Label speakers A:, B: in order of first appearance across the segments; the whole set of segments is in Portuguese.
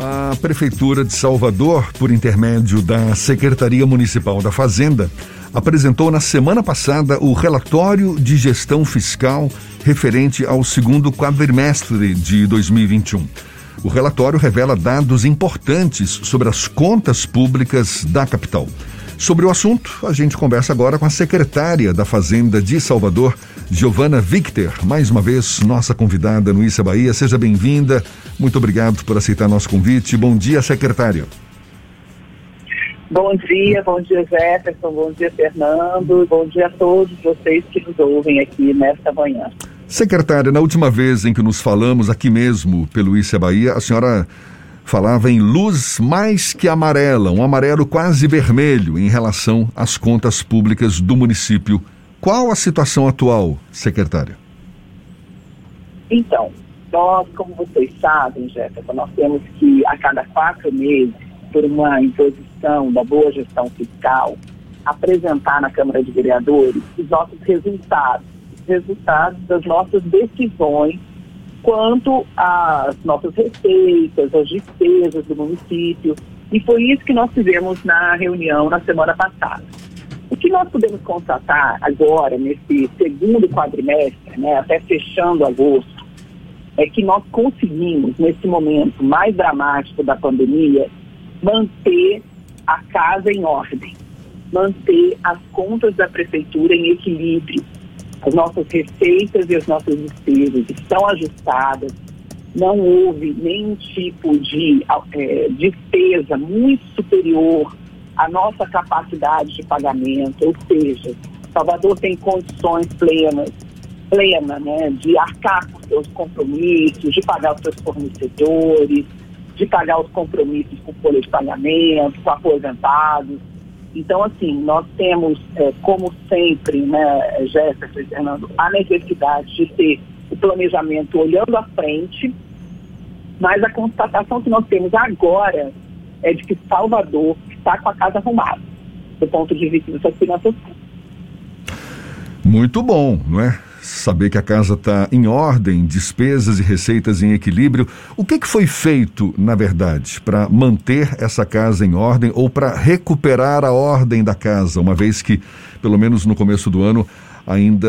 A: A Prefeitura de Salvador, por intermédio da Secretaria Municipal da Fazenda, apresentou na semana passada o relatório de gestão fiscal referente ao segundo quadrimestre de 2021. O relatório revela dados importantes sobre as contas públicas da capital. Sobre o assunto, a gente conversa agora com a secretária da Fazenda de Salvador, Giovana Victor, mais uma vez nossa convidada no Issa Bahia. Seja bem-vinda. Muito obrigado por aceitar nosso convite. Bom dia, secretária.
B: Bom dia, bom dia Jefferson, bom dia Fernando, bom dia a todos vocês que nos ouvem aqui nesta manhã.
A: Secretária, na última vez em que nos falamos aqui mesmo pelo Issa Bahia, a senhora falava em luz mais que amarela, um amarelo quase vermelho em relação às contas públicas do município. Qual a situação atual, secretária?
B: Então, nós, como vocês sabem, Jéssica, nós temos que, a cada quatro meses, por uma imposição da boa gestão fiscal, apresentar na Câmara de Vereadores os nossos resultados, os resultados das nossas decisões quanto às nossas receitas, às despesas do município. E foi isso que nós fizemos na reunião na semana passada. O que nós podemos constatar agora, nesse segundo quadrimestre, né, até fechando agosto, é que nós conseguimos, nesse momento mais dramático da pandemia, manter a casa em ordem, manter as contas da prefeitura em equilíbrio, as nossas receitas e as nossas despesas estão ajustadas, não houve nenhum tipo de é, despesa muito superior à nossa capacidade de pagamento, ou seja, Salvador tem condições plenas, plena, né, de arcar com seus compromissos, de pagar os seus fornecedores, de pagar os compromissos com folha de pagamento, com aposentados. Então, assim, nós temos, é, como sempre, né, Jéssica e Fernando, a necessidade de ter o planejamento olhando à frente, mas a constatação que nós temos agora é de que Salvador está com a casa arrumada, do ponto de vista das finanças
A: Muito bom, não é? Saber que a casa está em ordem, despesas e receitas em equilíbrio. O que, que foi feito, na verdade, para manter essa casa em ordem ou para recuperar a ordem da casa, uma vez que, pelo menos no começo do ano, ainda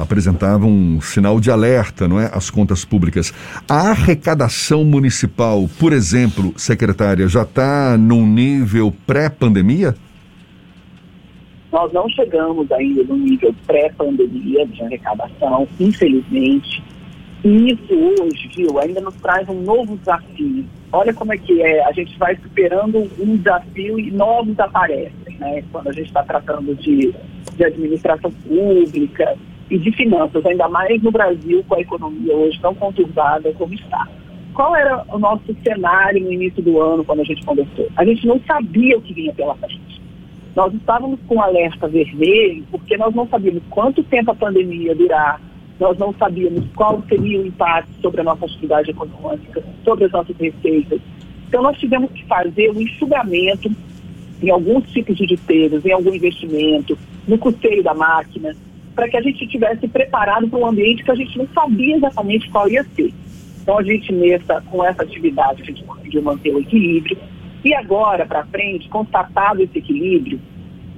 A: apresentava um sinal de alerta, não é? As contas públicas. A arrecadação municipal, por exemplo, secretária, já está num nível pré-pandemia?
B: Nós não chegamos ainda no nível pré-pandemia de arrecadação, infelizmente. E isso hoje, viu, ainda nos traz um novo desafio. Olha como é que é, a gente vai superando um desafio e novos aparecem, né? Quando a gente está tratando de, de administração pública e de finanças, ainda mais no Brasil, com a economia hoje tão conturbada como está. Qual era o nosso cenário no início do ano, quando a gente conversou? A gente não sabia o que vinha pela frente. Nós estávamos com alerta vermelho porque nós não sabíamos quanto tempo a pandemia ia durar, nós não sabíamos qual seria o impacto sobre a nossa atividade econômica, sobre as nossas receitas. Então, nós tivemos que fazer um enxugamento em alguns tipos de despesas, em algum investimento, no custeio da máquina, para que a gente estivesse preparado para um ambiente que a gente não sabia exatamente qual ia ser. Então, a gente, nessa, com essa atividade, a gente conseguiu manter o equilíbrio e agora, para frente, constatado esse equilíbrio,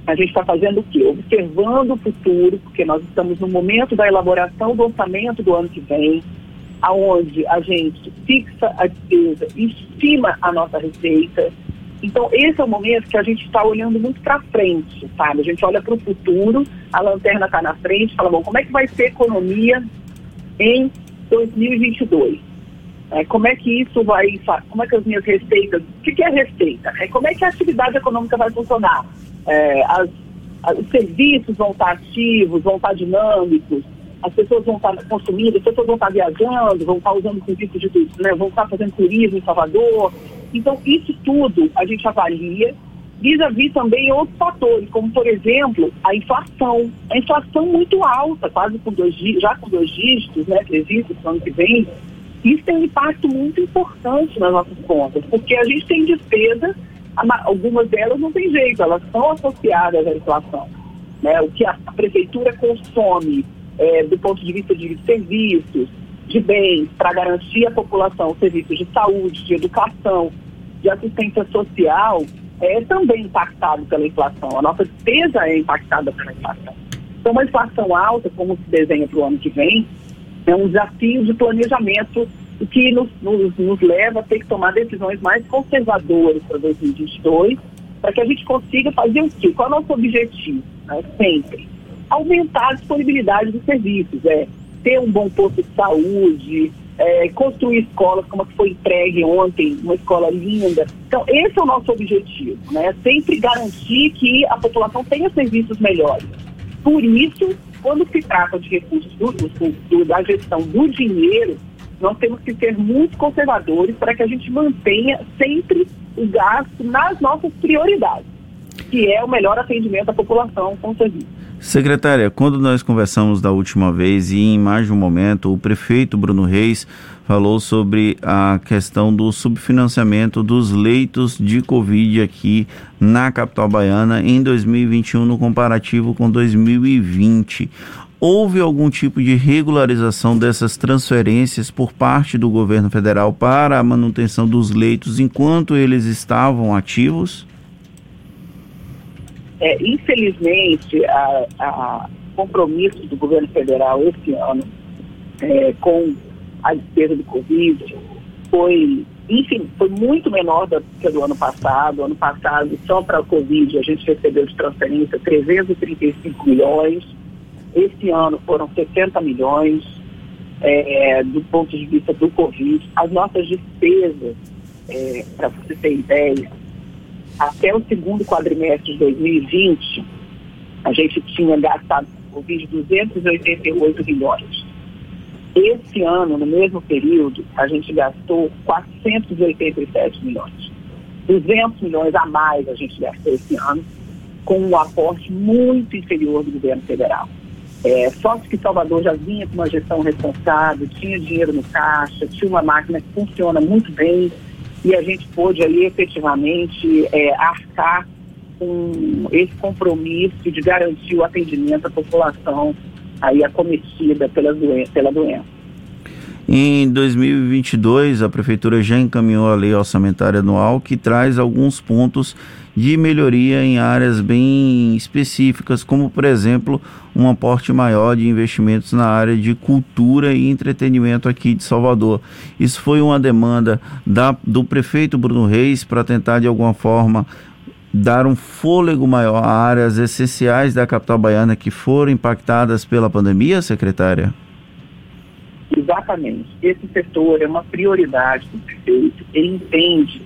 B: a gente está fazendo o quê? Observando o futuro, porque nós estamos no momento da elaboração do orçamento do ano que vem, aonde a gente fixa a despesa e estima a nossa receita. Então, esse é o momento que a gente está olhando muito para frente, sabe? A gente olha para o futuro, a lanterna está na frente, fala, bom, como é que vai ser a economia em 2022? É, como é que isso vai, como é que as minhas receitas, o que, que é receita? É, como é que a atividade econômica vai funcionar? É, as, as, os serviços vão estar ativos, vão estar dinâmicos, as pessoas vão estar consumindo, as pessoas vão estar viajando, vão estar usando serviços de turismo, né, vão estar fazendo turismo em Salvador. Então, isso tudo a gente avalia vis-à-vis também outros fatores, como, por exemplo, a inflação. A inflação muito alta, quase com dois, já com dois dígitos, né, previsto para o ano que vem, isso tem um impacto muito importante nas nossas contas, porque a gente tem despesa, algumas delas não tem jeito, elas são associadas à inflação. Né? O que a, prefeitura consome é, do ponto de vista de serviços, de bens para garantir à população serviços de saúde, de educação, de assistência social, é também impactado pela inflação. A nossa despesa é impactada pela inflação. Então, uma inflação alta, como se desenha para o ano que vem, é um desafio de planejamento que nos, nos, nos leva a ter que tomar decisões mais conservadoras para 2022, para que a gente consiga fazer o quê? Qual é o nosso objetivo? Né? Sempre aumentar a disponibilidade dos serviços, é ter um bom posto de saúde, é, construir escolas como que foi entregue ontem, uma escola linda. Então, esse é o nosso objetivo, né? Sempre garantir que a população tenha serviços melhores. Por isso, quando se trata de recursos do, do, da gestão do dinheiro, nós temos que ser muito conservadores para que a gente mantenha sempre o gasto nas nossas prioridades, que é o melhor atendimento à população com serviço.
C: Secretária, quando nós conversamos da última vez e em mais de um momento, o prefeito Bruno Reis falou sobre a questão do subfinanciamento dos leitos de Covid aqui na capital baiana em 2021 no comparativo com 2020. Houve algum tipo de regularização dessas transferências por parte do governo federal para a manutenção dos leitos enquanto eles estavam ativos?
B: É, infelizmente, a, a compromisso do governo federal esse ano é, com a despesa do Covid foi, enfim, foi muito menor do que do ano passado. Ano passado, só para o Covid, a gente recebeu de transferência 335 milhões. Esse ano foram 60 milhões é, do ponto de vista do Covid. As nossas despesas, é, para você ter ideia, até o segundo quadrimestre de 2020, a gente tinha gastado com Covid 288 milhões. Esse ano, no mesmo período, a gente gastou 487 milhões. 200 milhões a mais a gente gastou esse ano, com um aporte muito inferior do governo federal. É, sorte que Salvador já vinha com uma gestão responsável, tinha dinheiro no caixa, tinha uma máquina que funciona muito bem, e a gente pôde aí efetivamente é, arcar com esse compromisso de garantir o atendimento à população aí acometida pela doença. Pela doença.
C: Em 2022, a Prefeitura já encaminhou a lei orçamentária anual que traz alguns pontos de melhoria em áreas bem específicas, como, por exemplo, um aporte maior de investimentos na área de cultura e entretenimento aqui de Salvador. Isso foi uma demanda da, do prefeito Bruno Reis para tentar, de alguma forma, dar um fôlego maior a áreas essenciais da capital baiana que foram impactadas pela pandemia, secretária?
B: Exatamente. Esse setor é uma prioridade do prefeito. Ele entende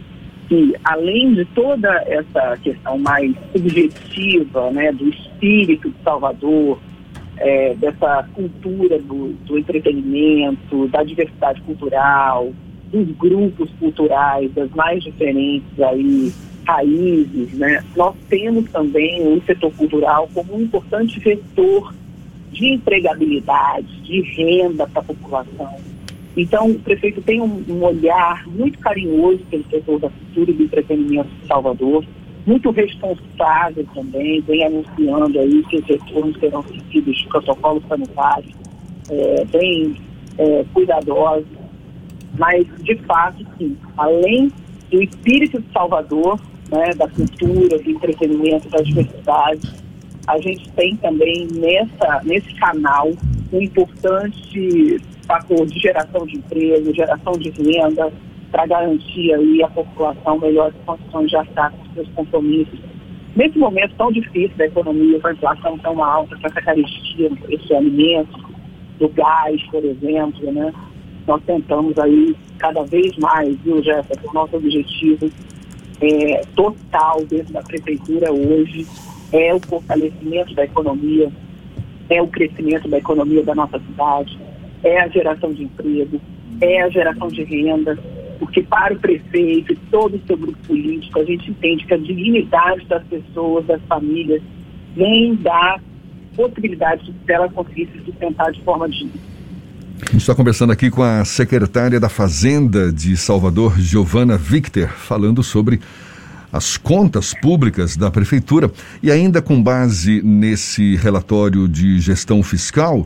B: que, além de toda essa questão mais subjetiva, né, do espírito de Salvador, é, dessa cultura do, do entretenimento, da diversidade cultural, dos grupos culturais, das mais diferentes aí raízes, né? Nós temos também o setor cultural como um importante vetor de empregabilidade, de renda para a população. Então, o prefeito tem um, um, olhar muito carinhoso pelo setor da cultura e do entretenimento de Salvador, muito responsável também, vem anunciando aí que os retornos serão seguidos de protocolos sanitários, é, bem é, cuidadosos, mas, de fato, sim, além do espírito de Salvador, né, da cultura, do entretenimento, da diversidade, a gente tem também nessa, nesse canal um importante fator de geração de emprego, geração de renda, para garantir aí a população melhores condições de arcar com seus compromissos. Nesse momento tão difícil da economia, com a inflação tão alta, com essa carestia de alimentos, do gás, por exemplo, né? Nós tentamos aí cada vez mais, viu, Jéssica, o nosso objetivo é, total dentro da prefeitura hoje é o fortalecimento da economia, é o crescimento da economia da nossa cidade, é a geração de emprego, é a geração de renda, porque para o prefeito e todo o seu grupo político, a gente entende que a dignidade das pessoas, das famílias, vem da possibilidade de ela conseguir se sustentar de forma digna.
A: A gente está conversando aqui com a secretária da Fazenda de Salvador, Giovana Victor, falando sobre as contas públicas da prefeitura e ainda com base nesse relatório de gestão fiscal,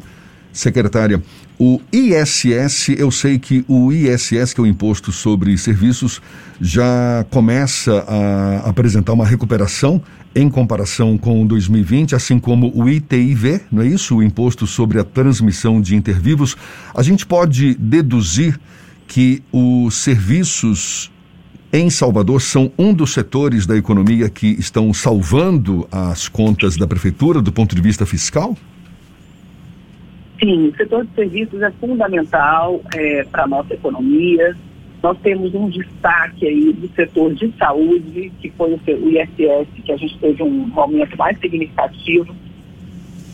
A: Secretária, o ISS, eu sei que o ISS, que é o Imposto sobre Serviços, já começa a apresentar uma recuperação em comparação com 2020, assim como o ITIV, não é isso? O Imposto sobre a Transmissão de Intervivos. A gente pode deduzir que os serviços em Salvador são um dos setores da economia que estão salvando as contas da prefeitura do ponto de vista fiscal?
B: Sim, o setor de serviços é fundamental é, para a nossa economia. Nós temos um destaque aí do setor de saúde, que foi o ISS, que a gente teve um aumento mais significativo.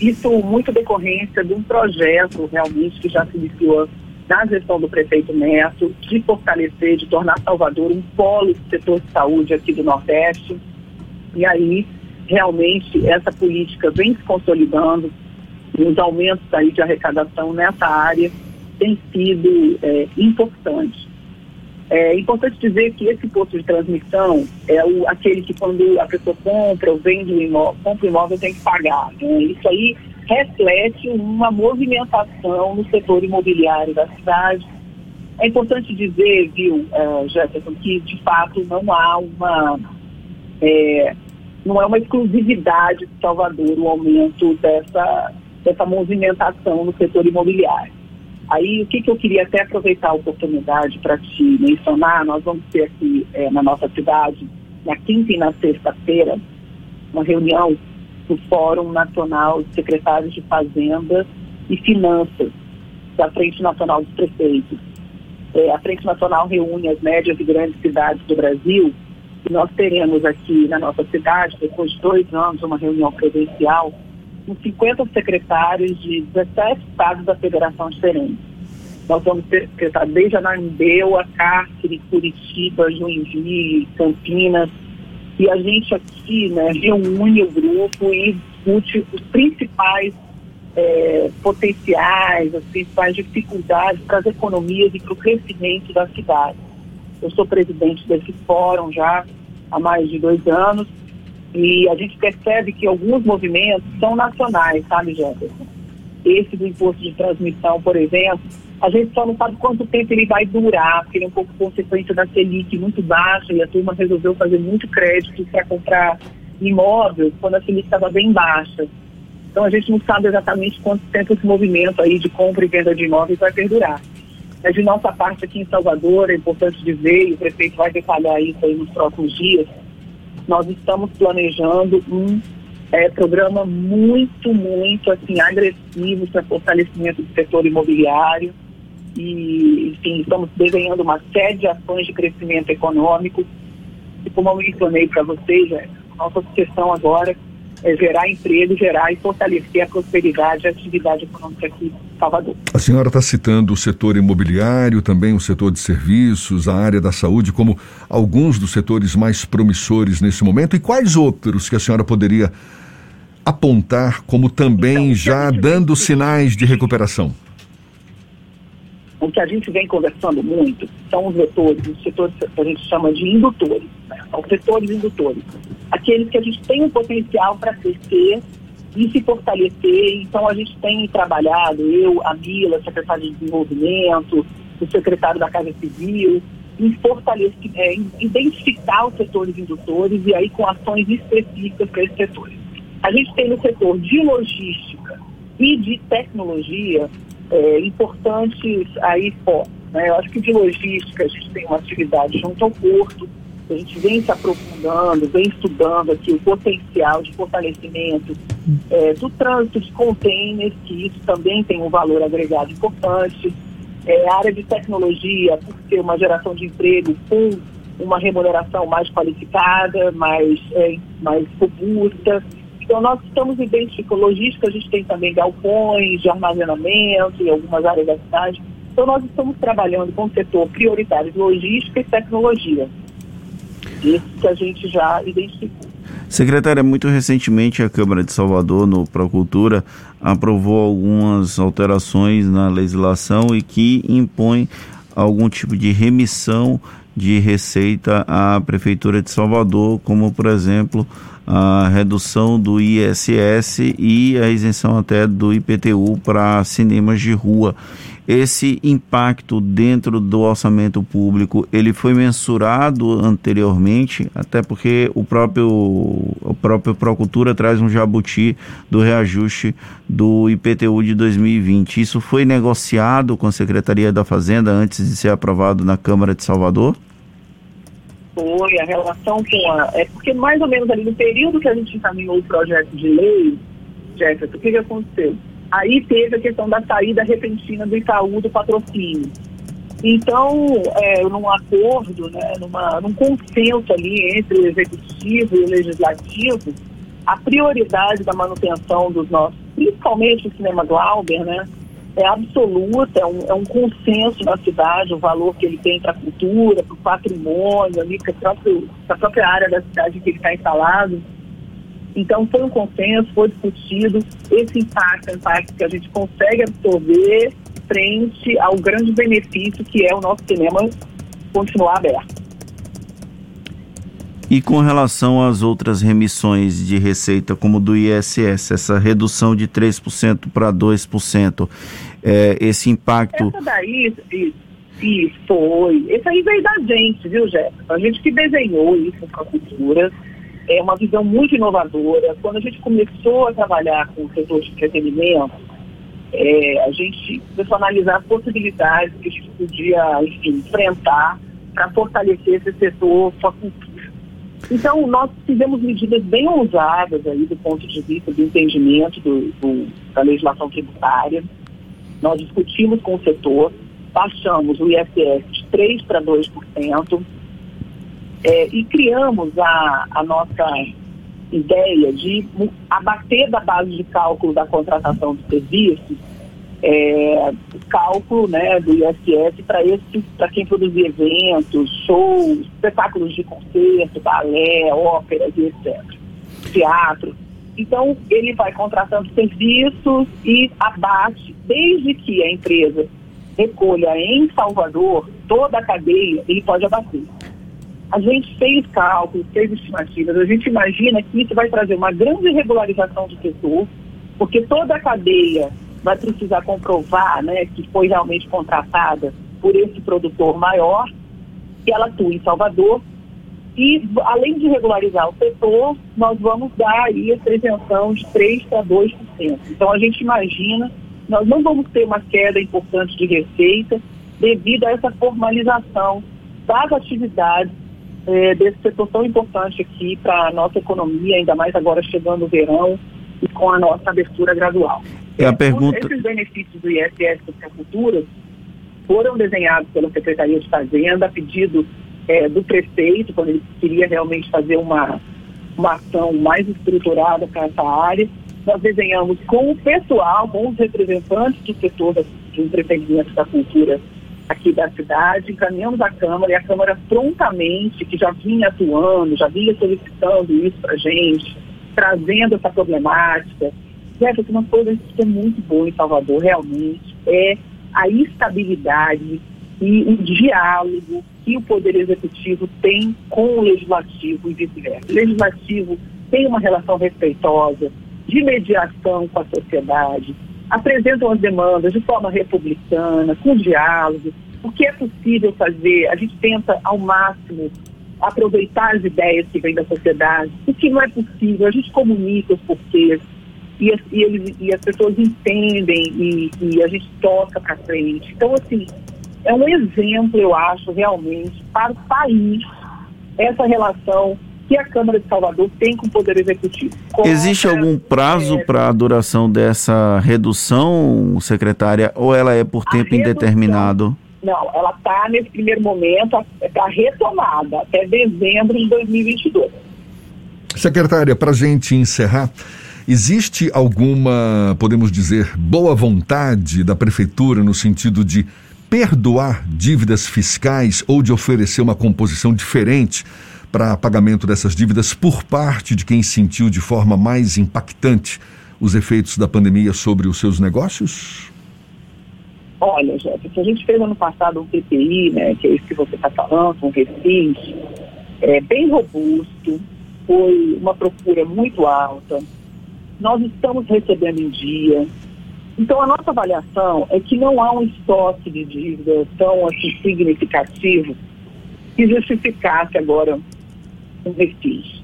B: Isso muito decorrência de um projeto realmente que já se iniciou na gestão do prefeito Neto, de fortalecer, de tornar Salvador um polo do setor de saúde aqui do Nordeste. E aí, realmente, essa política vem se consolidando, os aumentos aí de arrecadação nessa área têm sido é, importantes. É importante dizer que esse posto de transmissão é o, aquele que quando a pessoa compra ou vende o imóvel, compra imóvel tem que pagar. Né? Isso aí reflete uma movimentação no setor imobiliário da cidade. É importante dizer, viu, uh, Jefferson, que de fato não há uma é, não é uma exclusividade de Salvador o aumento dessa, dessa movimentação no setor imobiliário. Aí, o que, que eu queria até aproveitar a oportunidade para te mencionar, nós vamos ter aqui é, na nossa cidade, na quinta e na sexta-feira, uma reunião do Fórum Nacional de Secretários de Fazenda e Finanças, da Frente Nacional dos Prefeitos. É, a Frente Nacional reúne as médias e grandes cidades do Brasil e nós teremos aqui na nossa cidade, depois de dois anos, uma reunião presencial com 50 secretários de 17 estados da federação diferentes. Nós vamos ter secretários desde Ananindeua, Cárcere, Curitiba, Joinville, Campinas, e a gente aqui né, reúne o grupo e discute os principais é, potenciais, as principais dificuldades para as economias e para o crescimento da cidade. Eu sou presidente desse fórum já há mais de dois anos e a gente percebe que alguns movimentos são nacionais, sabe, Jefferson? Esse do imposto de transmissão, por exemplo, a gente só não sabe quanto tempo ele vai durar, porque ele é um pouco consequência da Selic muito baixa e a turma resolveu fazer muito crédito para comprar imóveis quando a Selic estava bem baixa. Então a gente não sabe exatamente quanto tempo esse movimento aí de compra e venda de imóveis vai perdurar. Mas de nossa parte aqui em Salvador, é importante dizer, e o prefeito vai detalhar isso aí nos próximos dias, nós estamos planejando um é, programa muito, muito assim, agressivo para fortalecimento do setor imobiliário e, enfim, estamos desenhando uma série de ações de crescimento econômico. E como eu mencionei para vocês, é, nossa questão agora é gerar emprego, gerar e fortalecer a prosperidade e a atividade econômica aqui em Salvador.
A: A senhora está citando o setor imobiliário, também o setor de serviços, a área da saúde, como alguns dos setores mais promissores nesse momento. E quais outros que a senhora poderia apontar como também então, já dando sinais de recuperação?
B: O que a gente vem conversando muito são os vetores, os setores que a gente chama de indutores, né? são setores indutores. Aqueles que a gente tem um potencial para crescer e se fortalecer. Então, a gente tem trabalhado, eu, a Mila, secretária de Desenvolvimento, o secretário da Casa Civil, em fortalecer, é, identificar os setores indutores e aí com ações específicas para esses setores. A gente tem no setor de logística e de tecnologia é, importantes aí fora. Né? Eu acho que de logística a gente tem uma atividade junto ao porto, a gente vem se aprofundando, vem estudando aqui o potencial de fortalecimento é, do trânsito de containers, que isso também tem um valor agregado importante. É, a área de tecnologia, por ser uma geração de emprego com uma remuneração mais qualificada, mais, é, mais robusta. Então, nós estamos identificando logística, a gente tem também galpões de armazenamento em algumas áreas da cidade. Então, nós estamos trabalhando com o setor prioritário de logística e tecnologia. Isso que a gente já identificou.
C: Secretária, muito recentemente a Câmara de Salvador, no Procultura, aprovou algumas alterações na legislação e que impõe algum tipo de remissão de receita à Prefeitura de Salvador, como, por exemplo, a redução do ISS e a isenção até do IPTU para cinemas de rua. Esse impacto dentro do orçamento público, ele foi mensurado anteriormente, até porque o próprio, o próprio Procultura traz um jabuti do reajuste do IPTU de 2020. Isso foi negociado com a Secretaria da Fazenda antes de ser aprovado na Câmara de Salvador?
B: foi, a relação com a. É porque mais ou menos ali no período que a gente encaminhou o projeto de lei, Jefferson, o que, que aconteceu? Aí teve a questão da saída repentina do Itaú do patrocínio. Então, é, num acordo, né, numa, num consenso ali entre o executivo e o legislativo, a prioridade da manutenção dos nossos, principalmente o cinema Glauber, né, é absoluta, é um, é um consenso na cidade, o valor que ele tem para a cultura, para o patrimônio, ali, para a própria área da cidade que ele está instalado. Então, foi um consenso, foi discutido esse impacto, o impacto que a gente consegue absorver frente ao grande benefício que é o nosso cinema continuar aberto.
C: E com relação às outras remissões de receita, como do ISS, essa redução de 3% para 2%, é, esse impacto.
B: Essa daí, sim, foi. Esse aí veio da gente, viu, Jéssica? A gente que desenhou isso para a cultura. É uma visão muito inovadora. Quando a gente começou a trabalhar com o setor de entretenimento, é, a gente começou a analisar as possibilidades que a gente podia, enfim, enfrentar para fortalecer esse setor com a cultura então, nós fizemos medidas bem ousadas aí do ponto de vista do entendimento do, do, da legislação tributária. Nós discutimos com o setor, baixamos o ISS de 3% para 2% é, e criamos a, a nossa ideia de abater da base de cálculo da contratação de serviços é, cálculo né, do ISS para quem produzir eventos, shows, espetáculos de concerto, balé, óperas e etc. Teatro. Então, ele vai contratando serviços e abate, desde que a empresa recolha em Salvador toda a cadeia, ele pode abater. A gente fez cálculos, fez estimativas, a gente imagina que isso vai trazer uma grande regularização do setor, porque toda a cadeia vai precisar comprovar né, que foi realmente contratada por esse produtor maior, que ela atua em Salvador. E, além de regularizar o setor, nós vamos dar aí essa isenção de 3% para 2%. Então, a gente imagina, nós não vamos ter uma queda importante de receita devido a essa formalização das atividades é, desse setor tão importante aqui para a nossa economia, ainda mais agora chegando o verão e com a nossa abertura gradual.
C: É a pergunta...
B: Esses benefícios do ISS para a cultura foram desenhados pela Secretaria de Fazenda a pedido é, do prefeito, quando ele queria realmente fazer uma, uma ação mais estruturada para essa área. Nós desenhamos com o pessoal, com os representantes do setor do entretenimento da cultura aqui da cidade, encaminhamos à Câmara e a Câmara prontamente, que já vinha atuando, já vinha solicitando isso para a gente, trazendo essa problemática, Jefferson, uma coisa que é muito boa em Salvador, realmente, é a estabilidade e o diálogo que o Poder Executivo tem com o Legislativo e vice-versa. O Legislativo tem uma relação respeitosa, de mediação com a sociedade, apresentam as demandas de forma republicana, com diálogo. O que é possível fazer, a gente tenta ao máximo aproveitar as ideias que vêm da sociedade. O que não é possível, a gente comunica os porquês, e, e, eles, e as pessoas entendem e, e a gente toca para frente. Então, assim, é um exemplo, eu acho, realmente, para o país, essa relação que a Câmara de Salvador tem com o Poder Executivo.
C: Existe algum prazo é, para a duração dessa redução, secretária, ou ela é por tempo redução, indeterminado?
B: Não, ela está nesse primeiro momento, está retomada até dezembro de 2022.
A: Secretária, para a gente encerrar, Existe alguma, podemos dizer, boa vontade da prefeitura no sentido de perdoar dívidas fiscais ou de oferecer uma composição diferente para pagamento dessas dívidas por parte de quem sentiu de forma mais impactante os efeitos da pandemia sobre os seus negócios?
B: Olha, Jéssica, a gente fez ano passado um PPI, né, que é isso que você está falando, um refis, é, bem robusto, foi uma procura muito alta, nós estamos recebendo em dia. Então, a nossa avaliação é que não há um estoque de dívida tão assim, significativo que justificasse agora refis.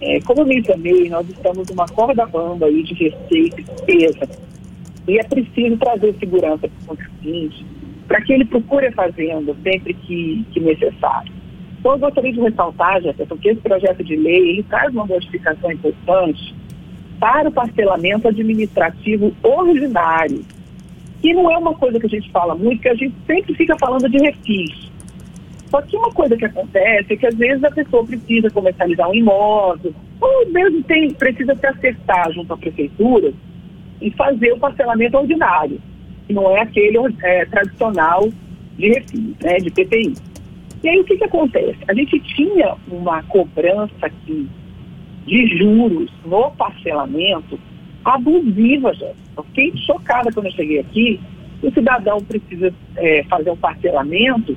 B: É, como eu mencionei, nós estamos numa corda bamba aí de receita e despesa. E é preciso trazer segurança para o contribuinte para que ele procure a fazenda sempre que, que necessário. Então, eu gostaria de ressaltar, Jefferson, que esse projeto de lei ele traz uma modificação importante para o parcelamento administrativo ordinário, que não é uma coisa que a gente fala muito, que a gente sempre fica falando de refis. Só que uma coisa que acontece é que às vezes a pessoa precisa comercializar um imóvel, ou mesmo tem, precisa se acertar junto à prefeitura e fazer o parcelamento ordinário, que não é aquele é, tradicional de refis, né, de PPI. E aí o que, que acontece? A gente tinha uma cobrança aqui de juros no parcelamento abusiva, já. Eu fiquei chocada quando eu cheguei aqui. O cidadão precisa é, fazer um parcelamento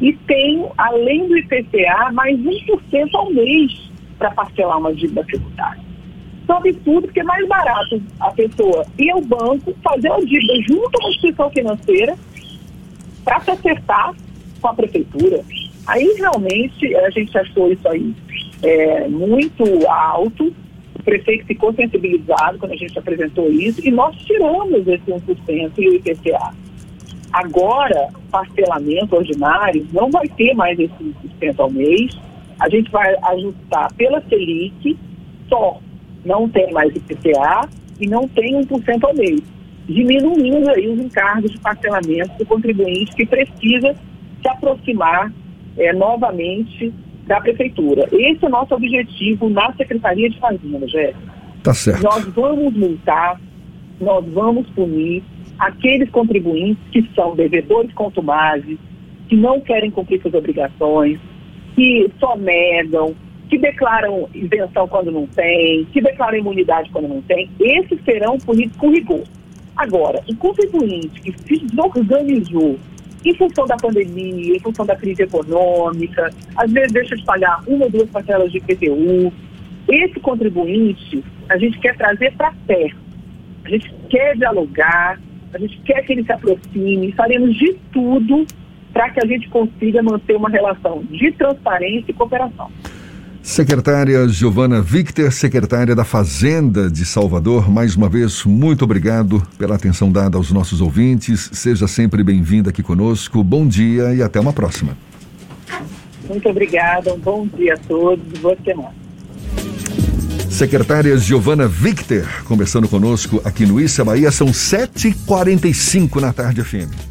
B: e tem, além do IPCA, mais 1% ao mês para parcelar uma dívida tributária. Absurdo, porque é mais barato a pessoa ir ao banco, fazer uma dívida junto a uma instituição financeira para se acertar com a prefeitura. Aí realmente a gente achou isso aí é, muito alto, o prefeito ficou sensibilizado quando a gente apresentou isso e nós tiramos esse 1% e o IPCA. Agora, parcelamento ordinário não vai ter mais esse 1% ao mês. A gente vai ajustar pela Selic só. Não tem mais IPCA e não tem 1% ao mês. Diminuindo aí os encargos de parcelamento do contribuinte que precisa se aproximar é, novamente da prefeitura. Esse é o nosso objetivo na Secretaria de Fazenda, Jéssica.
A: Tá certo.
B: Nós vamos multar, nós vamos punir aqueles contribuintes que são devedores contumazes, que não querem cumprir suas obrigações, que só negam, que declaram isenção quando não tem, que declaram imunidade quando não tem, esses serão punidos com rigor. Agora, o contribuinte que se desorganizou em função da pandemia, em função da crise econômica, às vezes deixa de pagar uma ou duas parcelas de IPTU, esse contribuinte a gente quer trazer para perto. A gente quer dialogar, a gente quer que ele se aproxime, faremos de tudo para que a gente consiga manter uma relação de transparência e cooperação.
A: Secretária Giovana Victor, secretária da Fazenda de Salvador, mais uma vez, muito obrigado pela atenção dada aos nossos ouvintes. Seja sempre bem-vinda aqui conosco. Bom dia e até uma próxima.
B: Muito obrigada, um bom dia a todos e boa semana.
A: Secretária Giovana Victor, conversando conosco aqui no Issa Bahia, são 7h45 na tarde, FM.